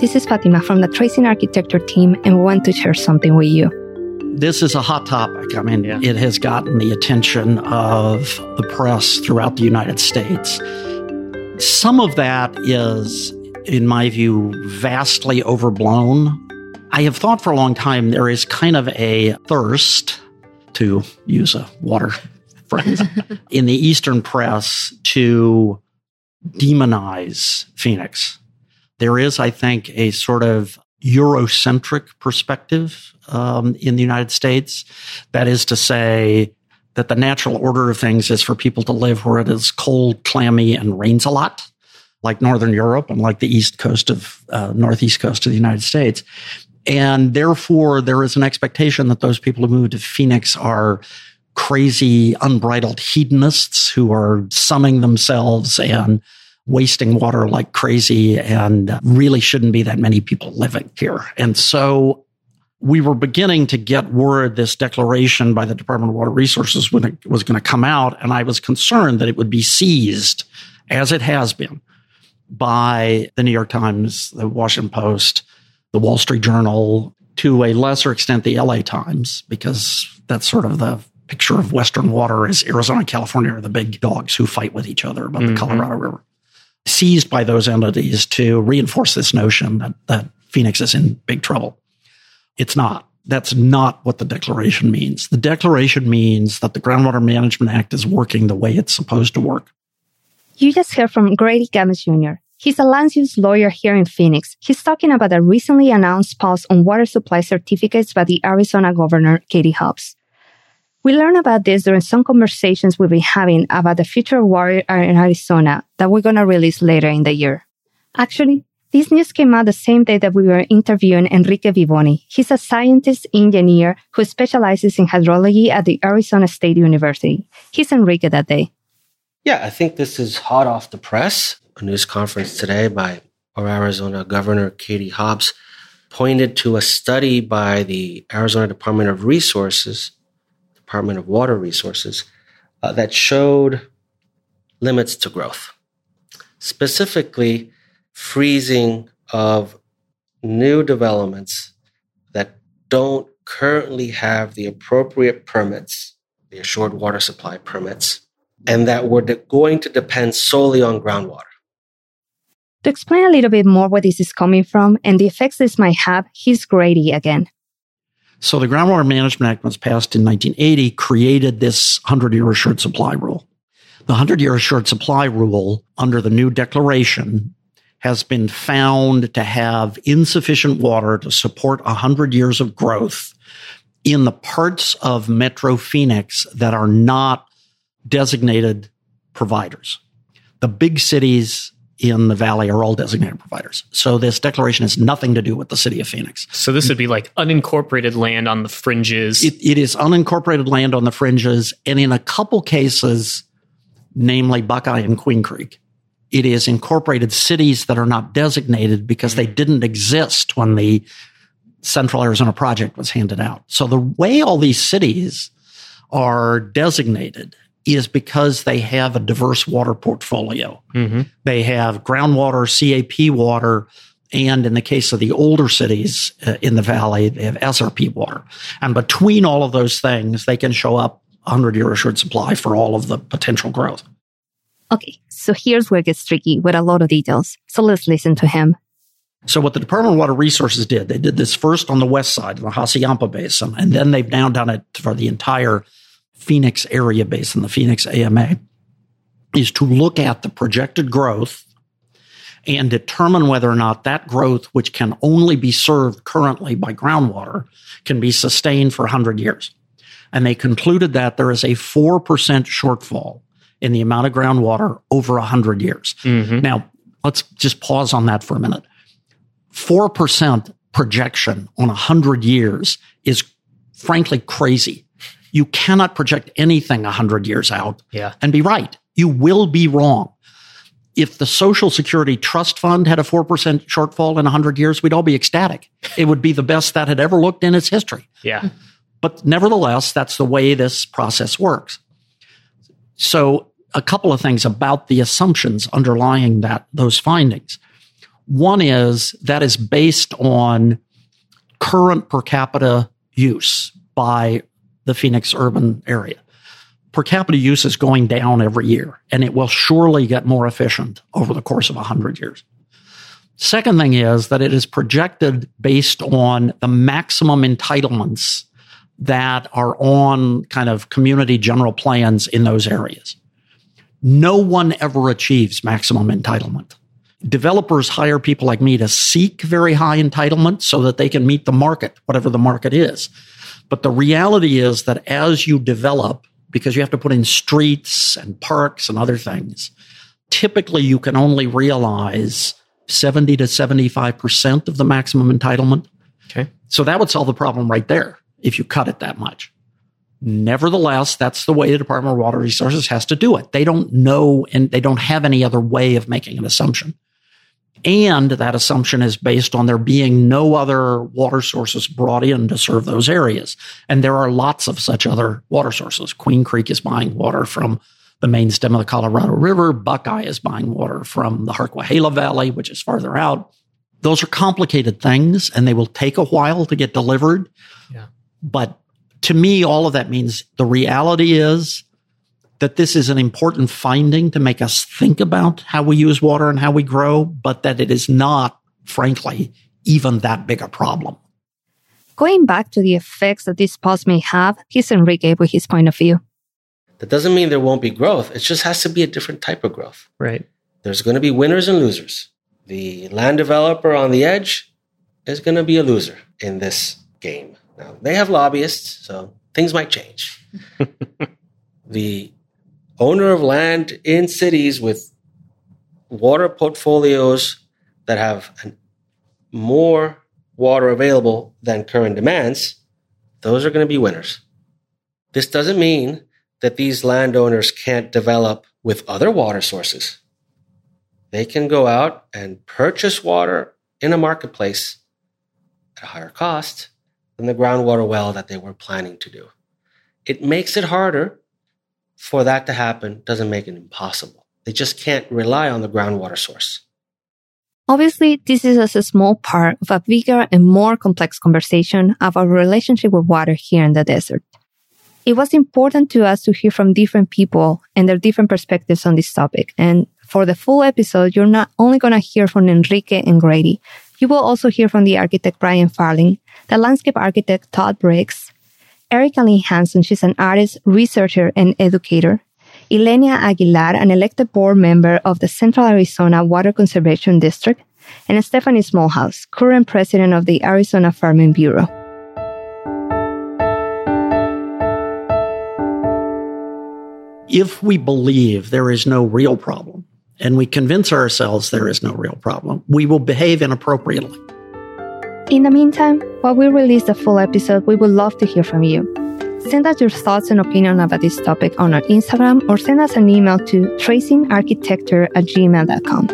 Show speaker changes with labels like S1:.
S1: This is Fatima from the Tracing Architecture team, and we want to share something with you.
S2: This is a hot topic. I mean, it has gotten the attention of the press throughout the United States. Some of that is, in my view, vastly overblown. I have thought for a long time there is kind of a thirst, to use a water phrase, in the Eastern press to demonize Phoenix there is, I think, a sort of Eurocentric perspective um, in the United States. That is to say, that the natural order of things is for people to live where it is cold, clammy, and rains a lot, like Northern Europe and like the East Coast of uh, Northeast Coast of the United States. And therefore, there is an expectation that those people who move to Phoenix are crazy, unbridled hedonists who are sunning themselves and wasting water like crazy and really shouldn't be that many people living here. And so we were beginning to get word this declaration by the Department of Water Resources when it was going to come out. And I was concerned that it would be seized, as it has been, by the New York Times, the Washington Post, the Wall Street Journal, to a lesser extent, the LA Times, because that's sort of the picture of Western water is Arizona California are the big dogs who fight with each other about mm-hmm. the Colorado River seized by those entities to reinforce this notion that, that Phoenix is in big trouble. It's not. That's not what the declaration means. The declaration means that the Groundwater Management Act is working the way it's supposed to work.
S1: You just heard from Grady Gammage Jr. He's a land use lawyer here in Phoenix. He's talking about a recently announced pause on water supply certificates by the Arizona governor, Katie Hobbs. We learned about this during some conversations we've been having about the future of water in Arizona that we're going to release later in the year. Actually, this news came out the same day that we were interviewing Enrique Vivoni. He's a scientist engineer who specializes in hydrology at the Arizona State University. He's Enrique that day.
S3: Yeah, I think this is hot off the press. A news conference today by our Arizona Governor Katie Hobbs pointed to a study by the Arizona Department of Resources Department of Water Resources uh, that showed limits to growth, specifically freezing of new developments that don't currently have the appropriate permits, the assured water supply permits, and that were de- going to depend solely on groundwater.
S1: To explain a little bit more where this is coming from and the effects this might have, here's Grady again.
S2: So the Groundwater Management Act was passed in 1980, created this 100 year assured supply rule. The 100 year assured supply rule under the new declaration has been found to have insufficient water to support 100 years of growth in the parts of Metro Phoenix that are not designated providers. The big cities in the valley are all designated providers. So this declaration has nothing to do with the city of Phoenix.
S4: So this would be like unincorporated land on the fringes.
S2: it, it is unincorporated land on the fringes, and in a couple cases, namely Buckeye and Queen Creek, it is incorporated cities that are not designated because they didn't exist when the Central Arizona project was handed out. So the way all these cities are designated is because they have a diverse water portfolio. Mm-hmm. They have groundwater, CAP water, and in the case of the older cities uh, in the valley, they have SRP water. And between all of those things, they can show up 100 year assured supply for all of the potential growth.
S1: Okay, so here's where it gets tricky with a lot of details. So let's listen to him.
S2: So what the Department of Water Resources did, they did this first on the west side, the Hassayampa Basin, and then they've now done it for the entire Phoenix area basin, the Phoenix AMA, is to look at the projected growth and determine whether or not that growth, which can only be served currently by groundwater, can be sustained for 100 years. And they concluded that there is a 4% shortfall in the amount of groundwater over 100 years. Mm-hmm. Now, let's just pause on that for a minute. 4% projection on 100 years is frankly crazy. You cannot project anything 100 years out
S4: yeah.
S2: and be right. You will be wrong. If the Social Security Trust Fund had a 4% shortfall in 100 years, we'd all be ecstatic. It would be the best that had ever looked in its history.
S4: Yeah.
S2: But nevertheless, that's the way this process works. So, a couple of things about the assumptions underlying that those findings. One is that is based on current per capita use by the Phoenix urban area. Per capita use is going down every year, and it will surely get more efficient over the course of 100 years. Second thing is that it is projected based on the maximum entitlements that are on kind of community general plans in those areas. No one ever achieves maximum entitlement. Developers hire people like me to seek very high entitlement so that they can meet the market, whatever the market is. But the reality is that as you develop, because you have to put in streets and parks and other things, typically you can only realize 70 to 75% of the maximum entitlement.
S4: Okay.
S2: So that would solve the problem right there if you cut it that much. Nevertheless, that's the way the Department of Water Resources has to do it. They don't know and they don't have any other way of making an assumption. And that assumption is based on there being no other water sources brought in to serve those areas. And there are lots of such other water sources. Queen Creek is buying water from the main stem of the Colorado River. Buckeye is buying water from the Harquahala Valley, which is farther out. Those are complicated things and they will take a while to get delivered.
S4: Yeah.
S2: But to me, all of that means the reality is that this is an important finding to make us think about how we use water and how we grow, but that it is not, frankly, even that big a problem.
S1: Going back to the effects that this pause may have, here's Enrique with his point of view.
S3: That doesn't mean there won't be growth. It just has to be a different type of growth.
S4: Right.
S3: There's going to be winners and losers. The land developer on the edge is going to be a loser in this game. Now, they have lobbyists, so things might change. the owner of land in cities with water portfolios that have an, more water available than current demands, those are going to be winners. This doesn't mean that these landowners can't develop with other water sources. They can go out and purchase water in a marketplace at a higher cost than the groundwater well that they were planning to do. It makes it harder for that to happen, doesn't make it impossible. They just can't rely on the groundwater source.
S1: Obviously, this is just a small part of a bigger and more complex conversation of our relationship with water here in the desert. It was important to us to hear from different people and their different perspectives on this topic. And for the full episode, you're not only going to hear from Enrique and Grady, you will also hear from the architect Brian Farling, the landscape architect Todd Briggs, Erica Lee Hanson, she's an artist, researcher, and educator, Ilenia Aguilar, an elected board member of the Central Arizona Water Conservation District, and Stephanie Smallhouse, current president of the Arizona Farming Bureau.
S2: If we believe there is no real problem and we convince ourselves there is no real problem, we will behave inappropriately.
S1: In the meantime, while we release the full episode, we would love to hear from you. Send us your thoughts and opinion about this topic on our Instagram or send us an email to tracingarchitecture at gmail.com.